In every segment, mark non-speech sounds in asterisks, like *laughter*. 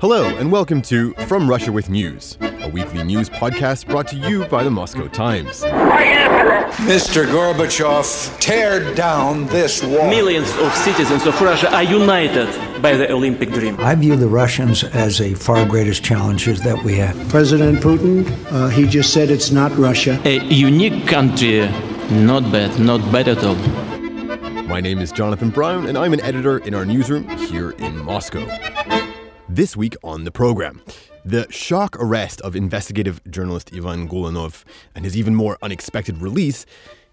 Hello, and welcome to From Russia with News, a weekly news podcast brought to you by the Moscow Times. Mr. Gorbachev, tear down this wall. Millions of citizens of Russia are united by the Olympic dream. I view the Russians as a far greatest challengers that we have. President Putin, uh, he just said it's not Russia. A unique country, not bad, not bad at all. My name is Jonathan Brown, and I'm an editor in our newsroom here in Moscow. This week on the program, the shock arrest of investigative journalist Ivan Golunov and his even more unexpected release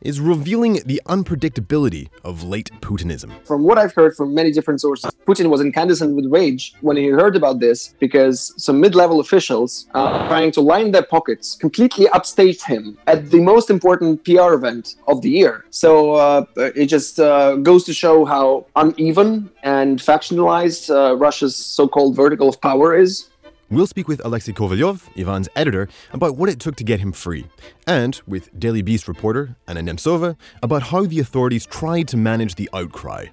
is revealing the unpredictability of late Putinism. From what I've heard from many different sources, Putin was incandescent with rage when he heard about this because some mid level officials uh, trying to line their pockets completely upstaged him at the most important PR event of the year. So uh, it just uh, goes to show how uneven and factionalized uh, Russia's so called vertical of power is. We'll speak with Alexei Kovalev, Ivan's editor, about what it took to get him free, and with Daily Beast reporter Anna Nemtsova about how the authorities tried to manage the outcry.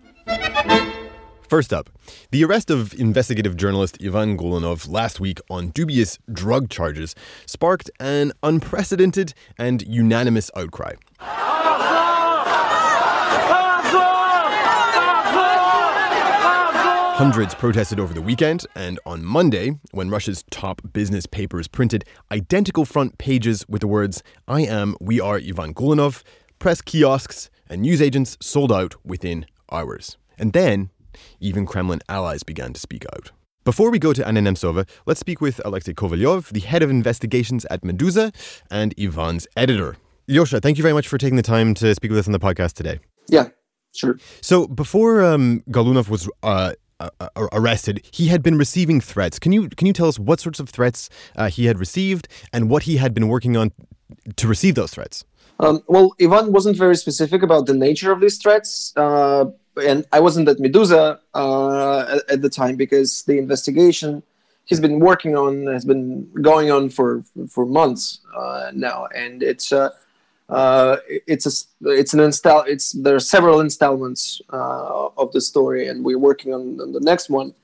First up, the arrest of investigative journalist Ivan Golunov last week on dubious drug charges sparked an unprecedented and unanimous outcry. Hundreds protested over the weekend, and on Monday, when Russia's top business papers printed identical front pages with the words, I am, we are Ivan Golunov, press kiosks and newsagents sold out within hours. And then, even Kremlin allies began to speak out. Before we go to Anna Nemtsova, let's speak with Alexei Kovalev, the head of investigations at Meduza and Ivan's editor. Yosha, thank you very much for taking the time to speak with us on the podcast today. Yeah, sure. So before um, Golunov was uh, arrested, he had been receiving threats. Can you can you tell us what sorts of threats uh, he had received and what he had been working on to receive those threats? Um, well, Ivan wasn't very specific about the nature of these threats, uh, and I wasn't at Meduza uh, at, at, the time because the investigation he's been working on has been going on for for months uh, now, and it's uh, uh, it's a it's an install it's there are several installments uh, of the story and we're working on, on the next one.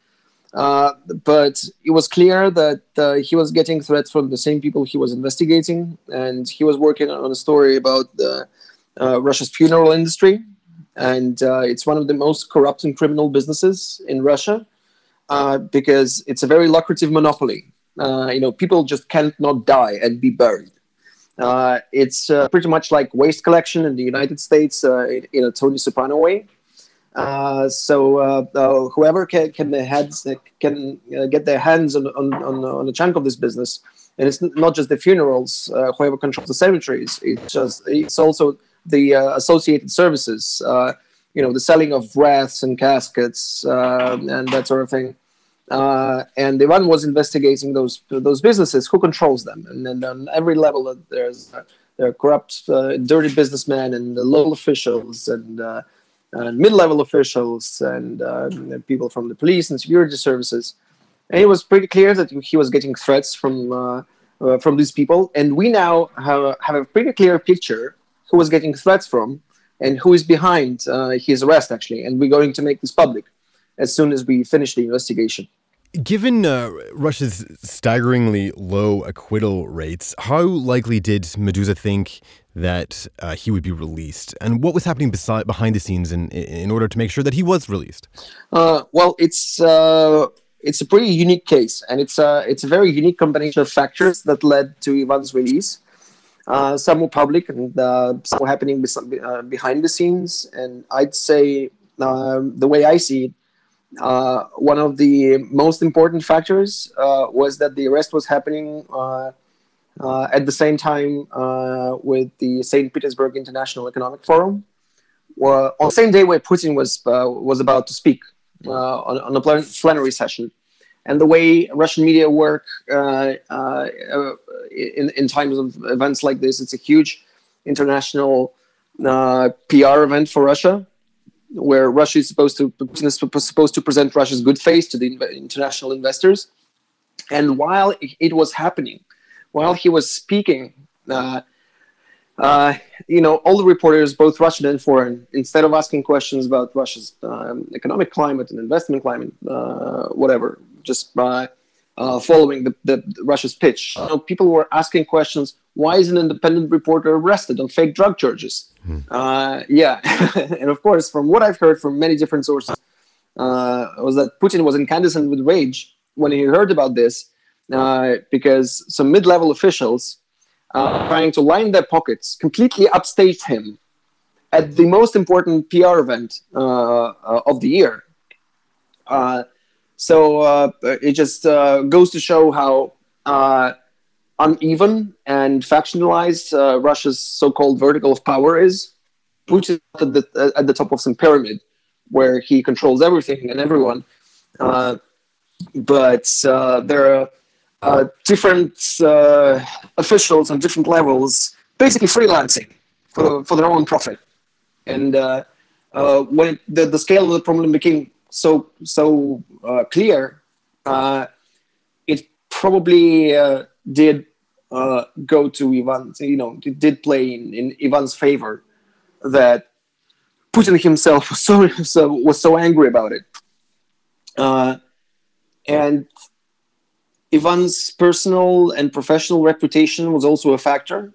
Uh, but it was clear that uh, he was getting threats from the same people he was investigating and he was working on a story about the, uh, russia's funeral industry. And uh, it's one of the most corrupt and criminal businesses in russia because it's a very lucrative monopoly. You know people just can't not die and be buried uh, it's uh, pretty much like waste collection in the United States uh, in, a Tony Soprano way. Uh, so uh, uh, whoever can, can heads can get their hands on, on, on, on, a chunk of this business, and it's not just the funerals. whoever controls the cemeteries, it's just it's also the associated services. you know, the selling of wreaths and caskets and that sort of thing. Uh, and Ivan was investigating those those businesses. Who controls them? And then on every level, uh, there's uh, there are corrupt, uh, dirty businessmen and local officials and, uh, and mid-level officials and uh, people from the police and security services. And it was pretty clear that he was getting threats from from these people. And we now have, have a pretty clear picture who was getting threats from and who is behind his arrest, actually. And we're going to make this public as soon as we finish the investigation. Given uh, Russia's staggeringly low acquittal rates, how likely did Meduza think that uh, he would be released, and what was happening beside, behind the scenes in in order to make sure that he was released? Uh, well, it's uh, it's a pretty unique case, and it's a it's a very unique combination of factors that led to Ivan's release. Uh, some were public, and uh, some were happening behind the scenes. And I'd say um, the way I see it uh, one of the most important factors uh, was that the arrest was happening uh, uh at the same time uh, with the St. Petersburg International Economic Forum, on the same day where Putin was was about to speak on, on, a plenary session. And the way Russian media work in, in times of events like this, it's a huge international PR event for Russia where Russia is supposed to is supposed to present Russia's good face to the international investors. And while it was happening, while he was speaking, uh, uh, you know, all the reporters, both Russian and foreign, instead of asking questions about Russia's um, economic climate and investment climate, uh, whatever, just uh, following the, the, Russia's pitch. You know, people were asking questions: Why is an independent reporter arrested on fake drug charges? Hmm. Uh, yeah, *laughs* and of course, from what I've heard from many different sources, uh, was that Putin was incandescent with rage when he heard about this, uh, because some mid-level officials uh, trying to line their pockets completely upstaged him at the most important PR event uh, of the year. So uh, it just uh, goes to show how uh, uneven and factionalized uh, Russia's so-called vertical of power is. Putin at the, at the top of some pyramid where he controls everything and everyone. Uh, but uh, there are different officials on different levels basically freelancing for, for their own profit. And when the, the scale of the problem became so so uh, clear, uh, it probably uh, did uh, go to Ivan. You know, it did play in, in Ivan's favor that Putin himself *laughs* was so, so was so angry about it, uh, and Ivan's personal and professional reputation was also a factor.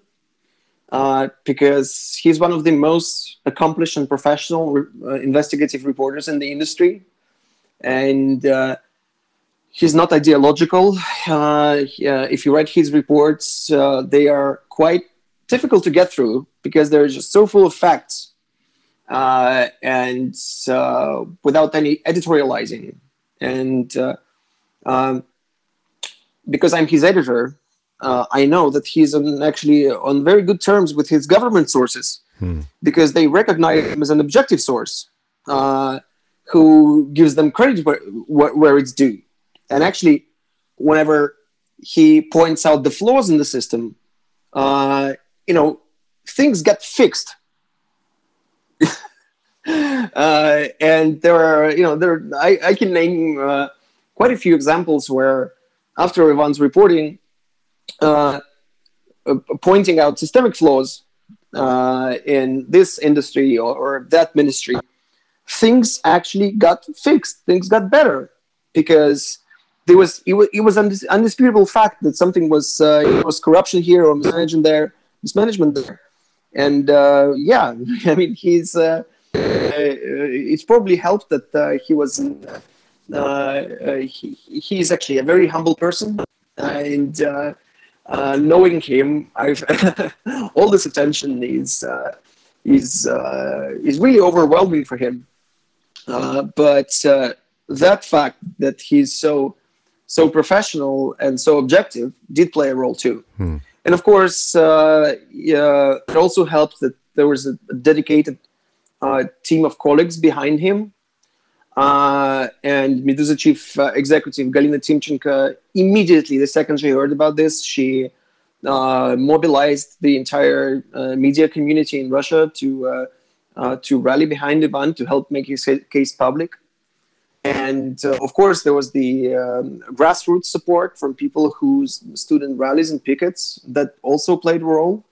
Uh, because he's one of the most accomplished and professional re- uh, investigative reporters in the industry. And uh, he's not ideological. Uh, if you read his reports, uh, they are quite difficult to get through because they're just so full of facts and without any editorializing. And um, because I'm his editor, uh, I know that he's on, actually on very good terms with his government sources hmm. because they recognize him as an objective source uh, who gives them credit where, where, it's due. And actually, whenever he points out the flaws in the system, uh, you know, things get fixed. *laughs* Uh, and there are, you know, there I, I can name uh, quite a few examples where after Ivan's reporting, uh, uh, pointing out systemic flaws uh, in this industry or, or, that ministry, things actually got fixed. Things got better because there was it was, it was undis- undisputable fact that something was uh, was corruption here or mismanagement there, mismanagement there, and uh, yeah, *laughs* I mean he's uh, it's probably helped that he was. he, he's actually a very humble person and uh, knowing him, I've *laughs* all this attention is uh, is uh, is really overwhelming for him. Uh, but uh, that fact that he's so so professional and so objective did play a role too. Hmm. And of course, uh, yeah, it also helped that there was a, a dedicated team of colleagues behind him uh, and Meduza chief uh, executive Galina Timchenko immediately, the second she heard about this, she uh, mobilized the entire uh, media community in Russia to uh, uh, to rally behind Ivan to help make his case public. And of course, there was the um, grassroots support from people who stood in rallies and pickets that also played a role.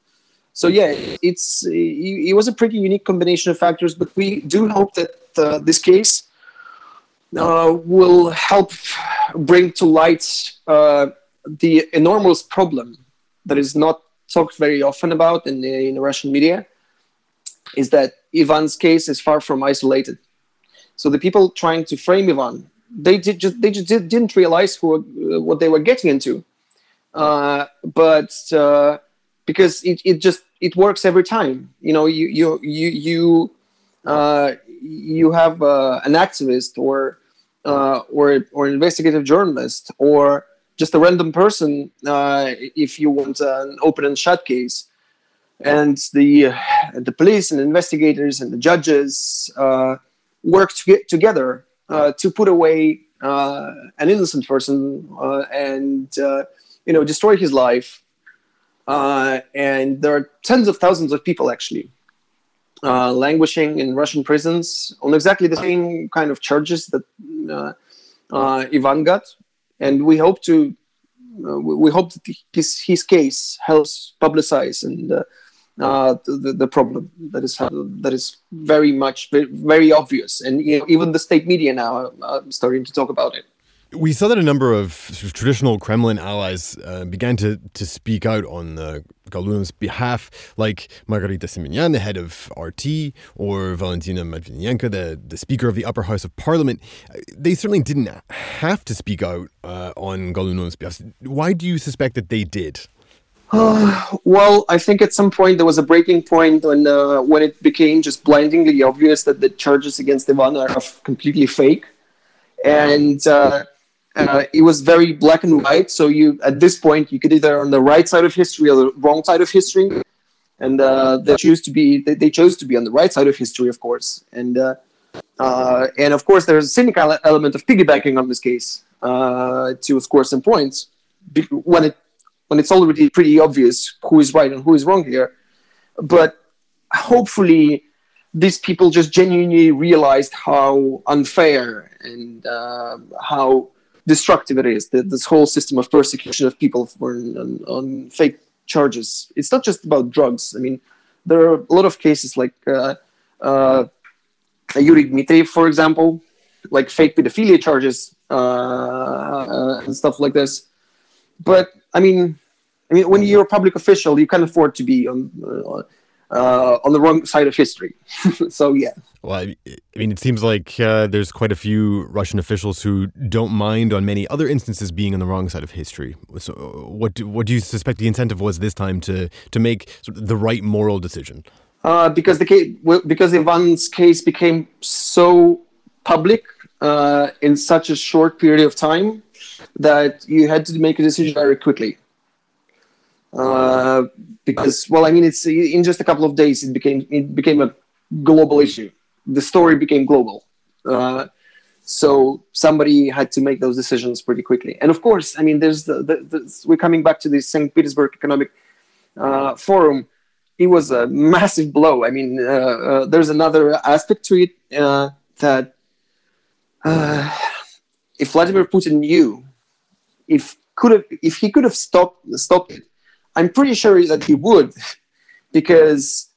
So yeah, it's it, it was a pretty unique combination of factors. But we do hope that this case uh, will help bring to light uh, the enormous problem that is not talked very often about in the, in the Russian media is that Ivan's case is far from isolated. So the people trying to frame Ivan, they did just they just did, not realize who, uh, what they were getting into, uh, but uh, because it, it just it works every time. You know, you you you you uh, you have uh, an activist or uh, or or an investigative journalist or just a random person uh, if you want an open and shut case. And the uh, the police and investigators and the judges uh, work to get together uh, to put away uh, an innocent person and you know destroy his life. And there are tens of thousands of people actually uh, languishing in Russian prisons on exactly the same kind of charges that uh, uh, Ivan got, and we hope to uh, we hope that his his case helps publicize and uh, the, the problem that is that is very much very, very obvious, and you know, even the state media now are starting to talk about it. We saw that a number of, traditional Kremlin allies uh, began to, to speak out on uh, Golunov's behalf, like Margarita Simonyan, the head of RT, or Valentina Matviyenko, the, the Speaker of the Upper House of Parliament. They certainly didn't have to speak out uh, on Golunov's behalf. Why do you suspect that they did? Uh, *sighs* well, I think at some point there was a breaking point when uh, when it became just blindingly obvious that the charges against Ivan are completely fake, and uh, uh, it was very black and white. So you at this point you could either on the right side of history or the wrong side of history, and uh, they choose to be they, they, chose to be on the right side of history, of course, and uh, and of course there's a cynical element of piggybacking on this case to score some points when it when it's already pretty obvious who is right and who is wrong here. But hopefully, these people just genuinely realized how unfair and uh, how destructive it is. That this whole system of persecution of people for, on, on, fake charges. It's not just about drugs. I mean, there are a lot of cases like uh, uh, Yuri Dmitriev, for example, like fake pedophilia charges uh, and stuff like this. But I mean, I mean, when you're a public official, you can afford to be on uh, on the wrong side of history. *laughs* so yeah. Well, I mean, it seems like uh, there's quite a few Russian officials who don't mind on many other instances being on the wrong side of history. So, what do, what do you suspect the incentive was this time to to make sort of the right moral decision? Uh, because the case, because Ivan's case became so public uh, in such a short period of time that you had to make a decision very quickly. Uh, because well, I mean, it's in just a couple of days it became it became a global issue. The story became global. Uh, so somebody had to make those decisions pretty quickly. And of course, I mean, there's the, the, the we're coming back to the St. Petersburg Economic uh, Forum. It was a massive blow. I mean, uh, uh, there's another aspect to it that if Vladimir Putin knew, if could have, if he could have stopped stopped it, I'm pretty sure that he would, because,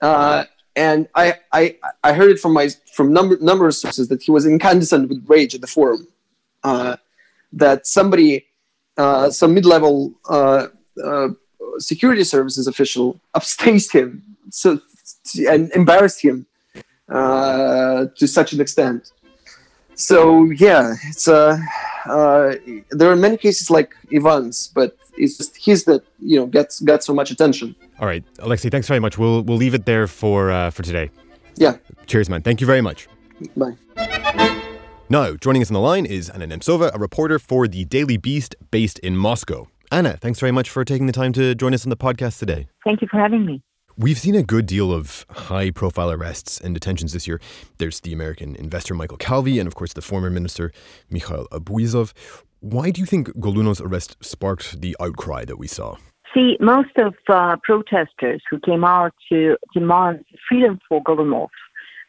uh, and I, I, I heard it from my from number number of sources that he was incandescent with rage at the forum, uh, that somebody, uh, some mid-level uh, uh, security services official upstaged him so and embarrassed him uh, to such an extent. So yeah, it's uh, uh, there are many cases like Ivan's, but it's just his that you know gets got so much attention. All right, Alexei, thanks very much. We'll we'll leave it there for uh, for today. Yeah. Cheers, man. Thank you very much. Bye. Now, joining us on the line is Anna Nemtsova, a reporter for the Daily Beast based in Moscow. Anna, thanks very much for taking the time to join us on the podcast today. Thank you for having me. We've seen a good deal of high profile arrests and detentions this year. There's the American investor Michael Calvey and, of course, the former minister Mikhail Abyzov. Why do you think Golunov's arrest sparked the outcry that we saw? See, most of uh, protesters who came out to demand freedom for Golunov,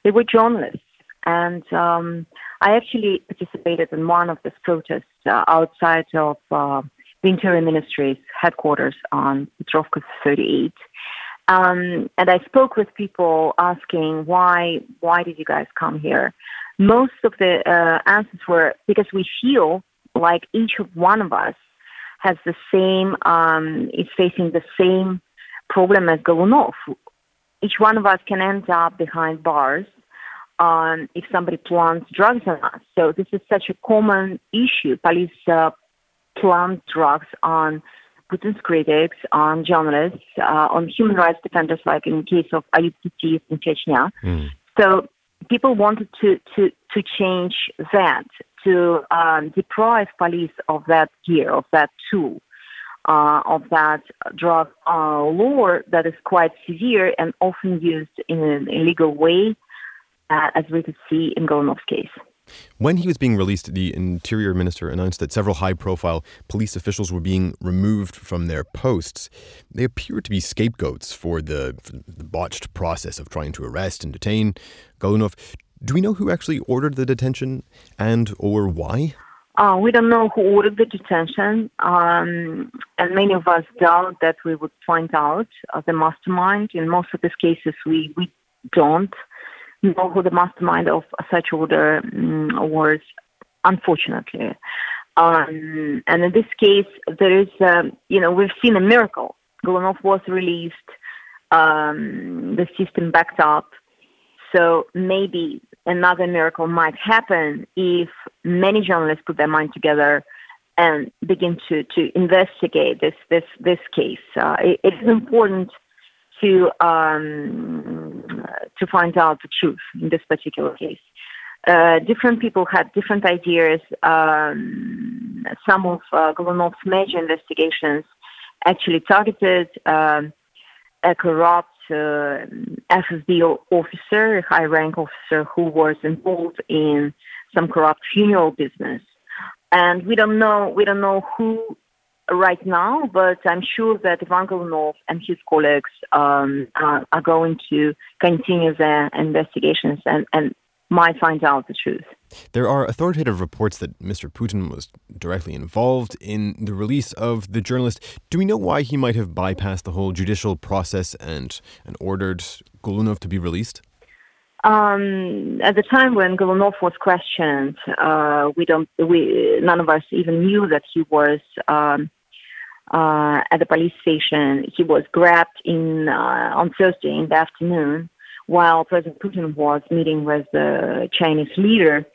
they were journalists. And um, I actually participated in one of these protests uh, outside of uh, the Interior Ministry's headquarters on Petrovka 38. Um, and I spoke with people asking why why did you guys come here? Most of the uh, answers were because we feel like each one of us has the same um, is facing the same problem as Golunov. Each one of us can end up behind bars um, if somebody plants drugs on us. So this is such a common issue. Police uh, plant drugs on Putin's critics, on journalists, uh, on human rights defenders, like in the case of Ayub Titiyev in Chechnya. Mm. So people wanted to, to, to change that, to um, deprive police of that gear, of that tool, uh, of that drug uh, law that is quite severe and often used in an illegal way, uh, as we could see in Golunov's case. When he was being released, the interior minister announced that several high profile police officials were being removed from their posts. They appear to be scapegoats for the, for the botched process of trying to arrest and detain Golunov. Do we know who actually ordered the detention and or why? Uh, we don't know who ordered the detention, um, and many of us doubt that we would find out uh, the mastermind. In most of these cases, we, we don't know who the mastermind of such order um, was, unfortunately. Um, and in this case, there is, um, you know, we've seen a miracle. Golunov was released, um, the system backed up. So maybe another miracle might happen if many journalists put their mind together and begin to, to investigate this this this case. Uh, it, it is important to um, to find out the truth in this particular case. Uh, different people had different ideas. Um, some of uh, major investigations actually targeted um, a corrupt uh, FSB officer, a high rank officer who was involved in some corrupt funeral business. And we don't know we don't know who right now, but I'm sure that Ivan Golunov and his colleagues um, are, are, going to continue their investigations and, and might find out the truth. There are authoritative reports that Mr. Putin was directly involved in the release of the journalist. Do we know why he might have bypassed the whole judicial process and, and ordered Golunov to be released? Um, at the time when Golunov was questioned, uh, we don't, we none of us even knew that he was um, uh, at the police station. He was grabbed in uh, on Thursday in the afternoon while President Putin was meeting with the Chinese leader.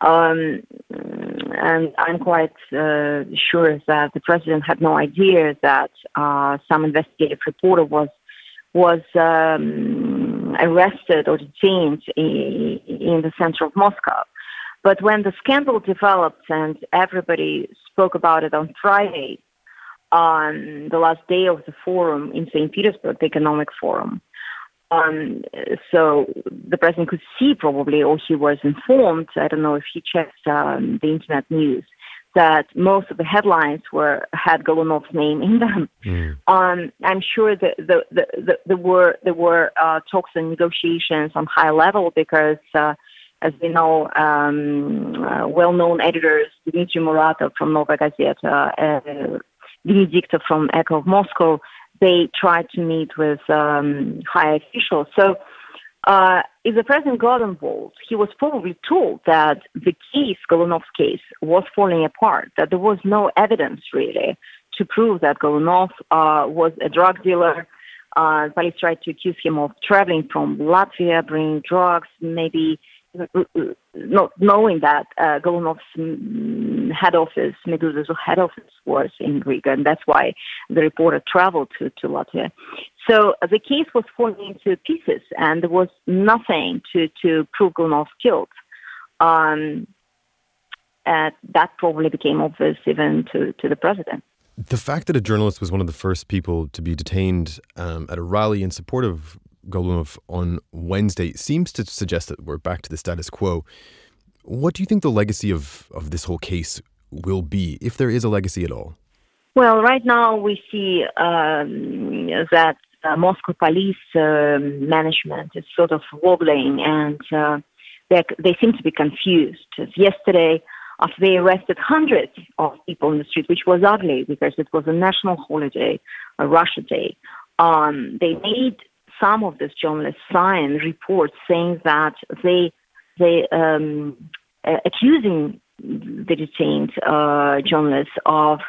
Um, and I'm quite uh, sure that the president had no idea that uh, some investigative reporter was was um, arrested or detained in, in the center of Moscow. But when the scandal developed and everybody spoke about it on Friday, on the last day of the forum in St. Petersburg, the Economic Forum, um, so the president could see probably, or he was informed, I don't know if he checked um, the internet news, that most of the headlines were had Golunov's name in them. Mm. Um, I'm sure that the, the, the, there were there were uh, talks and negotiations on high level because, uh, as we know, um, uh, well-known editors Dmitry Muratov from Novaya Gazeta, uh, Venediktov from Echo of Moscow, they tried to meet with um, high officials. So uh, if the president got involved, he was probably told that the case, Golunov's case, was falling apart, that there was no evidence really to prove that Golunov uh, was a drug dealer. Uh, police tried to accuse him of traveling from Latvia, bringing drugs, maybe not knowing that uh, Golunov's head office, Meduza's head office was in Riga, and that's why the reporter traveled to, to Latvia. So the case was falling into pieces, and there was nothing to, to prove Golunov's guilt. Um, that probably became obvious even to, to the president. The fact that a journalist was one of the first people to be detained um, at a rally in support of Golunov on Wednesday seems to suggest that we're back to the status quo. What do you think the legacy of, of this whole case will be, if there is a legacy at all? Well, right now we see um, that uh, Moscow police uh, management is sort of wobbling and uh, they seem to be confused. Yesterday, after they arrested hundreds of people in the street, which was ugly because it was a national holiday, a Russia Day, um, they made some of these journalists sign reports saying that they they um, uh, accusing the detained uh, journalists of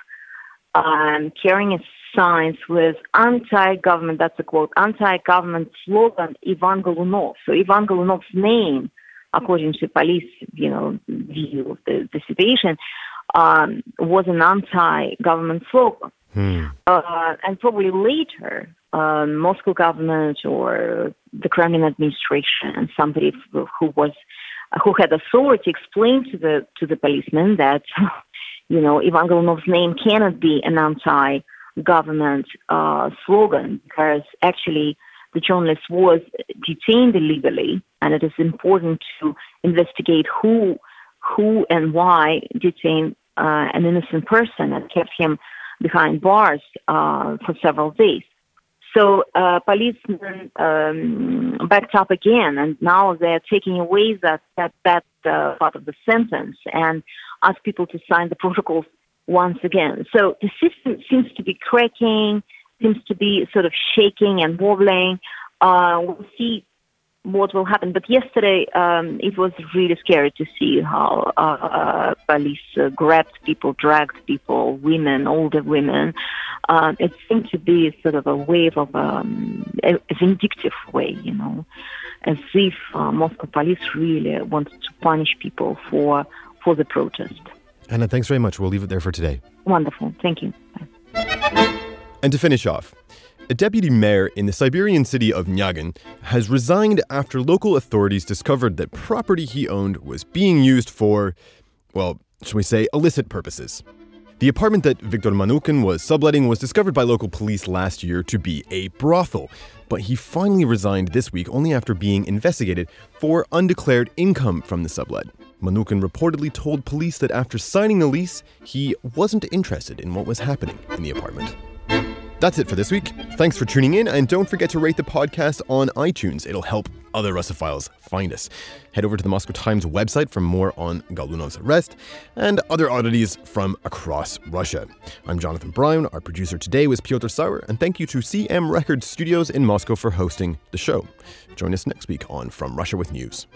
um, carrying signs with anti-government, that's a quote, anti-government slogan Ivan Golunov. So Ivan Golunov's name, according to police, you know, view of the, the situation, um, was an anti-government slogan. Hmm. Uh, and probably later, um, Moscow government or the Kremlin administration, and somebody who was who had authority explained to the to the policeman that *laughs* you know Ivan Golunov's name cannot be an anti-government uh, slogan because actually the journalist was detained illegally, and it is important to investigate who who and why detained uh, an innocent person and kept him behind bars uh, for several days. So uh, policemen um, backed up again, and now they're taking away that that that uh, part of the sentence and ask people to sign the *laughs* protocols once again. So the system seems to be cracking, seems to be sort of shaking and wobbling. Uh, we'll see what will happen. But yesterday, um, it was really scary to see how uh, police uh, grabbed people, dragged people, women, older women. Uh, it seemed to be sort of a wave of um, a, a vindictive way, you know, as if uh, Moscow police really wanted to punish people for for the protest. Anna, thanks very much. We'll leave it there for today. Wonderful. Thank you. Bye. And to finish off, a deputy mayor in the Siberian city of Nyagan has resigned after local authorities discovered that property he owned was being used for, well, shall we say, illicit purposes. The apartment that Viktor Manukin was subletting was discovered by local police last year to be a brothel, but he finally resigned this week only after being investigated for undeclared income from the sublet. Manukin reportedly told police that after signing the lease, he wasn't interested in what was happening in the apartment. That's it for this week. Thanks for tuning in, and don't forget to rate the podcast on iTunes. It'll help other Russophiles find us. Head over to the Moscow Times website for more on Golunov's arrest and other oddities from across Russia. I'm Jonathan Brown. Our producer today was Piotr Sauer, and thank you to CM Records Studios in Moscow for hosting the show. Join us next week on From Russia with News.